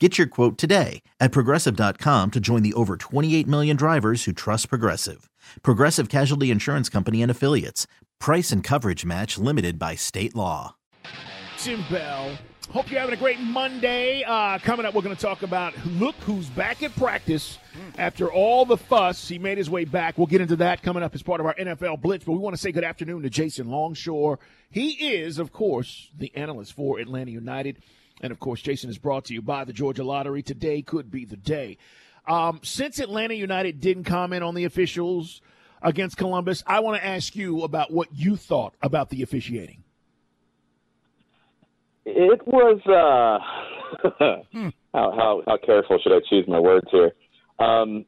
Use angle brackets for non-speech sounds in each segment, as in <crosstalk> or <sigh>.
Get your quote today at progressive.com to join the over 28 million drivers who trust Progressive. Progressive Casualty Insurance Company and Affiliates. Price and coverage match limited by state law. Jim Bell. Hope you're having a great Monday. Uh, coming up, we're going to talk about look who's back at practice after all the fuss. He made his way back. We'll get into that coming up as part of our NFL Blitz. But we want to say good afternoon to Jason Longshore. He is, of course, the analyst for Atlanta United. And of course, Jason is brought to you by the Georgia Lottery. Today could be the day. Um, since Atlanta United didn't comment on the officials against Columbus, I want to ask you about what you thought about the officiating. It was uh, <laughs> how, how how careful should I choose my words here? Um,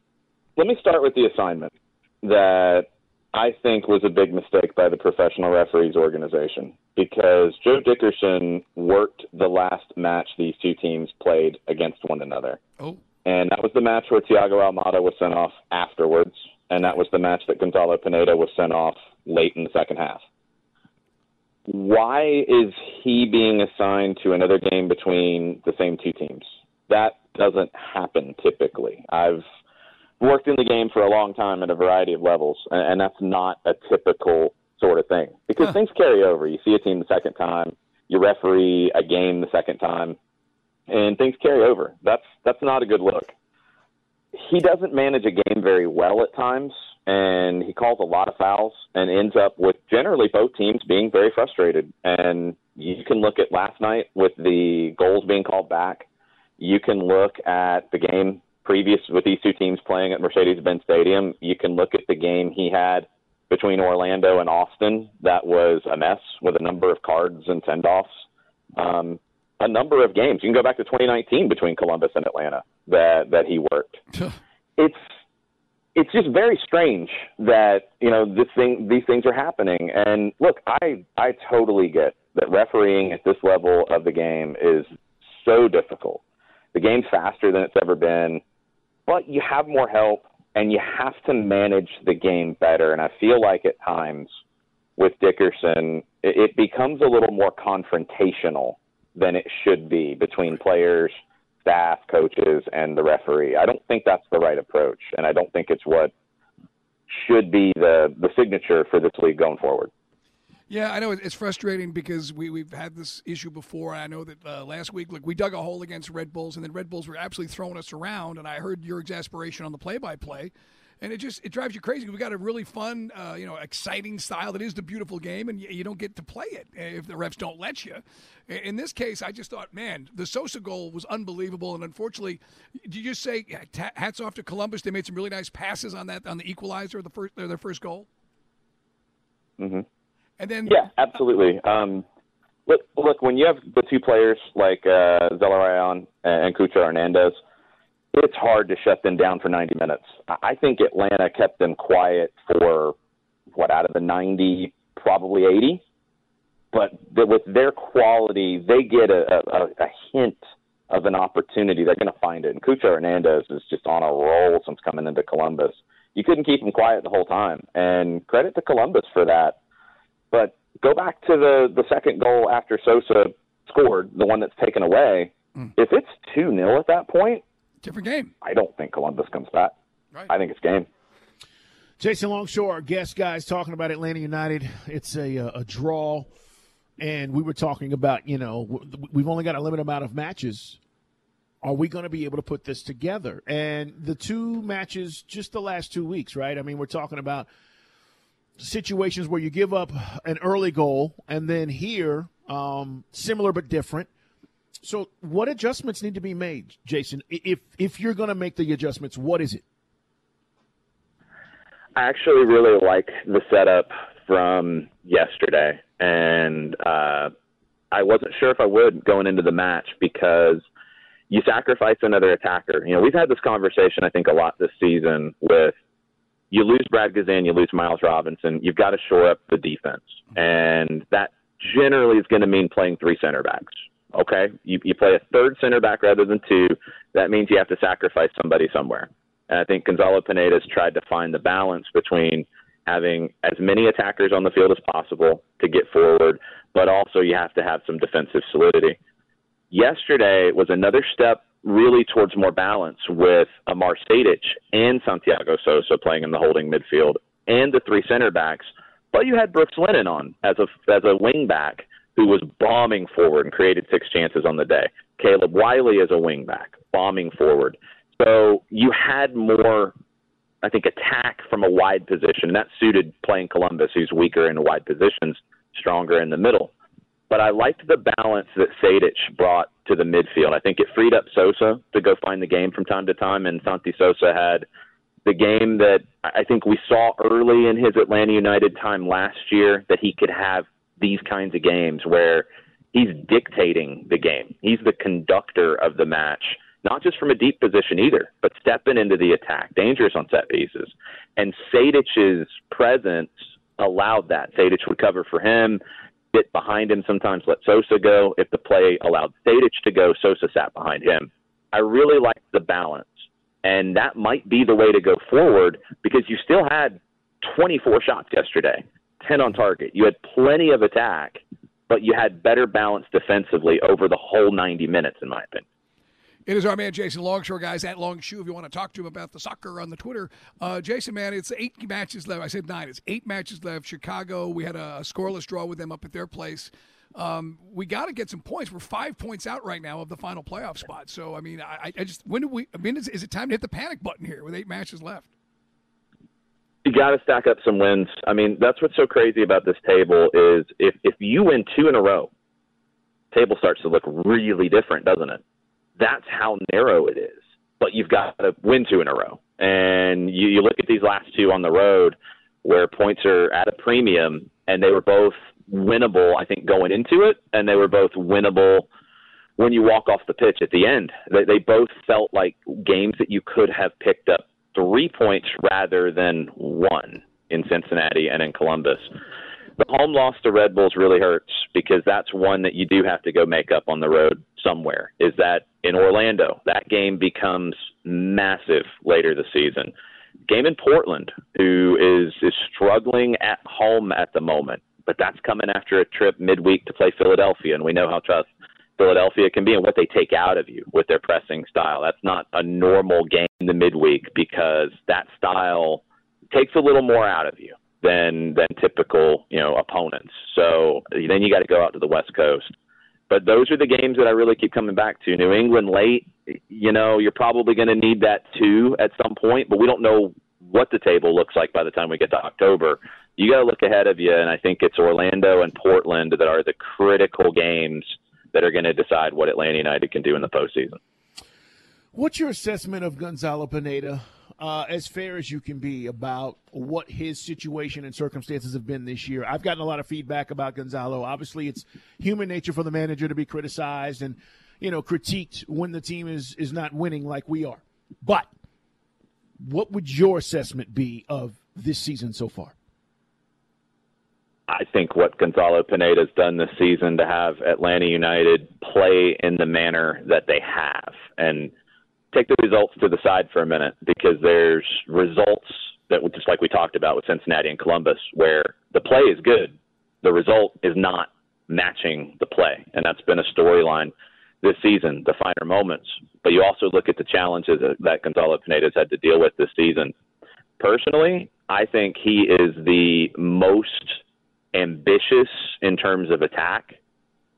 let me start with the assignment that I think was a big mistake by the professional referees organization because Joe Dickerson worked the last match these two teams played against one another. Oh. And that was the match where Thiago Almada was sent off afterwards, and that was the match that Gonzalo Pineda was sent off late in the second half. Why is he being assigned to another game between the same two teams? That doesn't happen typically. I've worked in the game for a long time at a variety of levels, and, and that's not a typical sort of thing because Huh. things carry over. You see a team the second time, you referee a game the second time, and things carry over. That's that's not a good look. He doesn't manage a game very well at times, and he calls a lot of fouls and ends up with generally both teams being very frustrated. And you can look at last night with the goals being called back. You can look at the game previous with these two teams playing at Mercedes-Benz Stadium. You can look at the game he had between Orlando and Austin. That was a mess with a number of cards and send-offs. Um, a number of games. You can go back to 2019 between Columbus and Atlanta that that he worked. it's it's just very strange that you know this thing these things are happening. And look, I I totally get that refereeing at this level of the game is so difficult. The game's faster than it's ever been, but you have more help and you have to manage the game better. And I feel like at times with Dickerson, it, becomes a little more confrontational than it should be between players, staff, coaches, and the referee. I don't think that's the right approach, and I don't think it's what should be the the signature for this league going forward. Yeah, I know it's frustrating because we, we've had this issue before. I know that uh, last week, look, we dug a hole against Red Bulls, and then Red Bulls were absolutely throwing us around. And I heard your exasperation on the play-by-play, and it just it drives you crazy. We got a really fun, uh, you know, exciting style that is the beautiful game, and you, don't get to play it if the refs don't let you. In in this case, I just thought, man, the Sosa goal was unbelievable, and unfortunately, did you just say hats off to Columbus? They made some really nice passes on that on the equalizer, the first their first goal, hmm and then Yeah, absolutely. Um, look, look, when you have the two players like uh, Zelarayan and Cucho Hernandez, it's hard to shut them down for 90 minutes. I- think Atlanta kept them quiet for what out of the 90, probably 80. But th- with their quality, they get a, a, a hint of an opportunity. They're going to find it. And Cucho Hernandez is just on a roll since coming into Columbus. You couldn't keep him quiet the whole time, and credit to Columbus for that. But go back to the the second goal after Sosa scored, the one that's taken away. If it's two 0 at that point, different game. I don't think Columbus comes back. Right. I think it's game. Jason Longshore, our guest guys, talking about Atlanta United. It's a uh, a draw, and we were talking about you know we've only got a limited amount of matches Are we going to be able to put this together? And the two matches, just the last two weeks, right? I mean, we're talking about situations where you give up an early goal, and then here, um, similar but different. So, what adjustments need to be made, Jason? If if you're going to make the adjustments, what is it? I actually really like the setup from yesterday, and uh, I wasn't sure if I would going into the match because you sacrifice another attacker. You know, we've had this conversation I think a lot this season with you lose Brad Guzan, you lose Miles Robinson, you've got to shore up the defense, and that generally is going to mean playing three center backs. Okay, you, you play a third center back rather than two. That means you have to sacrifice somebody somewhere. And I think Gonzalo Pineda's tried to find the balance between having as many attackers on the field as possible to get forward, but also you have to have some defensive solidity. Yesterday was another step really towards more balance with Amar Sejdic and Santiago Sosa playing in the holding midfield and the three center backs. But you had Brooks Lennon on as a as a wing back who was bombing forward and created six chances on the day. Caleb Wiley as a wing back, bombing forward. So you had more, I think, attack from a wide position. and That suited playing Columbus, who's weaker in wide positions, stronger in the middle. But I liked the balance that Sejdic brought to the midfield. I think it freed up Sosa to go find the game from time to time, and Santi Sosa had the game that I think we saw early in his Atlanta United time last year that he could have these kinds of games where he's dictating the game. He's the conductor of the match not just from a deep position either, but stepping into the attack, dangerous on set pieces. And Sejdic's presence allowed that. Sejdic would cover for him, get behind him sometimes, let Sosa go. If the play allowed Sejdic to go, Sosa sat behind him. I really liked the balance. And that might be the way to go forward because you still had 24 shots yesterday, 10 on target. You had plenty of attack, but you had better balance defensively over the whole 90 minutes, in my opinion. It is our man Jason Longshore, guys, at Longshoe. If you want to talk to him about the soccer on the Twitter, uh, Jason, man, it's eight matches left. I said nine. It's eight matches left. Chicago, we had a scoreless draw with them up at their place. Um, we got to get some points. We're five points out right now of the final playoff spot. So, I mean, I, I just when do we? I mean, is, is it time to hit the panic button here with eight matches left? you got to stack up some wins. I mean, that's what's so crazy about this table is if if you win two in a row, table starts to look really different, doesn't it? That's how narrow it is. But you've got to win two in a row. And you, you look at these last two on the road where points are at a premium and they were both winnable, I think, going into it, and they were both winnable when you walk off the pitch at the end. They, they both felt like games that you could have picked up three points rather than one in Cincinnati and in Columbus the home loss to Red Bulls really hurts because that's one that you do have to go make up on the road somewhere. Is that in Orlando? That game becomes massive later this season. Game in Portland, who is is struggling at home at the moment, but that's coming after a trip midweek to play Philadelphia, and we know how tough Philadelphia can be and what they take out of you with their pressing style. That's not a normal game in the midweek because that style takes a little more out of you than than typical you know opponents. So then you got to go out to the West Coast. But those are the games that I really keep coming back to. New England late, you know, you're probably going to need that too at some point, but we don't know what the table looks like by the time we get to October. You got to look ahead of you, and I think it's Orlando and Portland that are the critical games that are going to decide what Atlanta United can do in the postseason. What's your assessment of Gonzalo Pineda? Uh, as fair as you can be about what his situation and circumstances have been this year. I've gotten a lot of feedback about Gonzalo. Obviously, it's human nature for the manager to be criticized and you know critiqued when the team is is not winning like we are. But what would your assessment be of this season so far? I think what Gonzalo Pineda has done this season to have Atlanta United play in the manner that they have and take the results to the side for a minute because there's results that just like we talked about with Cincinnati and Columbus where the play is good, the result is not matching the play, and that's been a storyline this season, the finer moments. But you also look at the challenges that Gonzalo Pineda's had to deal with this season. Personally, I think he is the most ambitious in terms of attack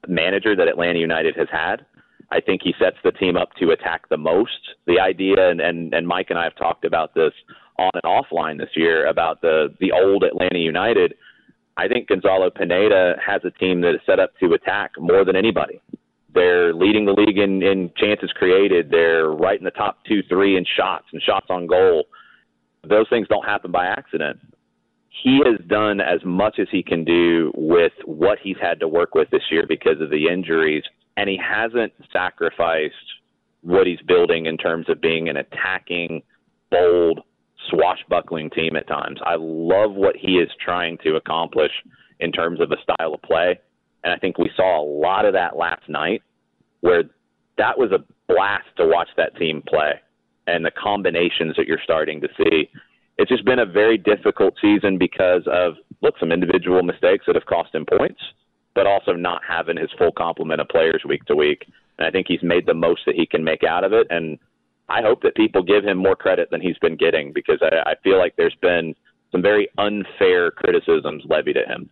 manager that Atlanta United has had I think he sets the team up to attack the most. The idea, and, and, and Mike and I have talked about this on and offline this year about the the old Atlanta United. I think Gonzalo Pineda has a team that is set up to attack more than anybody. They're leading the league in, in chances created. They're right in the top two, three in shots and shots on goal. Those things don't happen by accident. He has done as much as he can do with what he's had to work with this year because of the injuries, and he hasn't sacrificed what he's building in terms of being an attacking, bold, swashbuckling team at times. I love what he is trying to accomplish in terms of a style of play. And I think we saw a lot of that last night where that was a blast to watch that team play and the combinations that you're starting to see. It's just been a very difficult season because of, look, some individual mistakes that have cost him points, but also not having his full complement of players week to week. And I think he's made the most that he can make out of it. And I hope that people give him more credit than he's been getting because I, I feel like there's been some very unfair criticisms levied at him.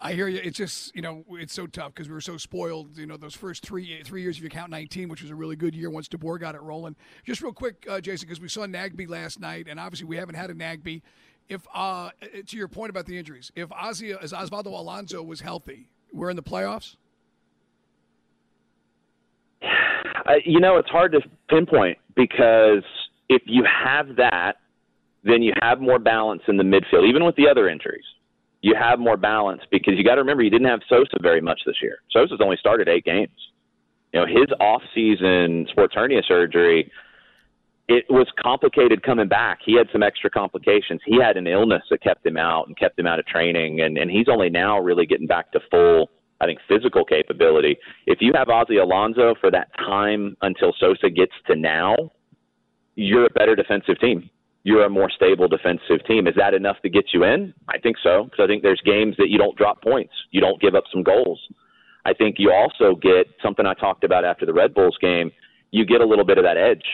I hear you. It's just you know it's so tough because we were so spoiled. You know those first three three years if you count nineteen, which was a really good year once DeBoer got it rolling. Just real quick, uh, Jason, because we saw Nagbe last night, and obviously we haven't had a Nagbe. If uh, to your point about the injuries, if Ozzy as Osvaldo Alonso was healthy, we're in the playoffs. Uh, you know, it's hard to pinpoint because if you have that, then you have more balance in the midfield, even with the other injuries you have more balance because you got to remember you didn't have Sosa very much this year. Sosa's only started eight games. You know, his off-season sports hernia surgery, it was complicated coming back. He had some extra complications. He had an illness that kept him out and kept him out of training, and and he's only now really getting back to full, I think, physical capability. If you have Ozzy Alonso for that time until Sosa gets to now, you're a better defensive team you're a more stable defensive team. Is that enough to get you in? I think so, because I think there's games that you don't drop points, you don't give up some goals. I think you also get something I talked about after the Red Bulls game. You get a little bit of that edge.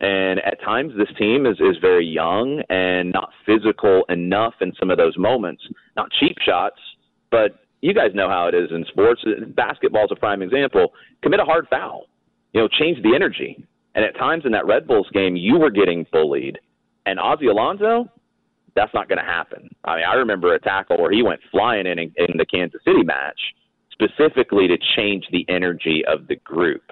And at times, this team is, is very young and not physical enough in some of those moments. Not cheap shots, but you guys know how it is in sports. Basketball is a prime example. Commit a hard foul. You know, change the energy. And at times in that Red Bulls game, you were getting bullied and Ozzy Alonso, that's not going to happen. I mean, I remember a tackle where he went flying in, in in the Kansas City match specifically to change the energy of the group.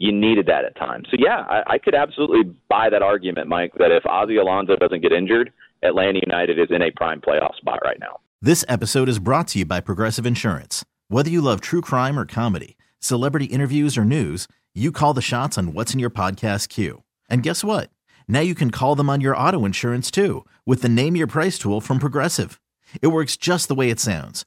You needed that at times. So yeah, I, I could absolutely buy that argument, Mike, that if Ozzy Alonso doesn't get injured, Atlanta United is in a prime playoff spot right now. This episode is brought to you by Progressive Insurance. Whether you love true crime or comedy, celebrity interviews or news, you call the shots on what's in your podcast queue. And guess what? Now you can call them on your auto insurance too with the Name Your Price tool from Progressive. It works just the way it sounds.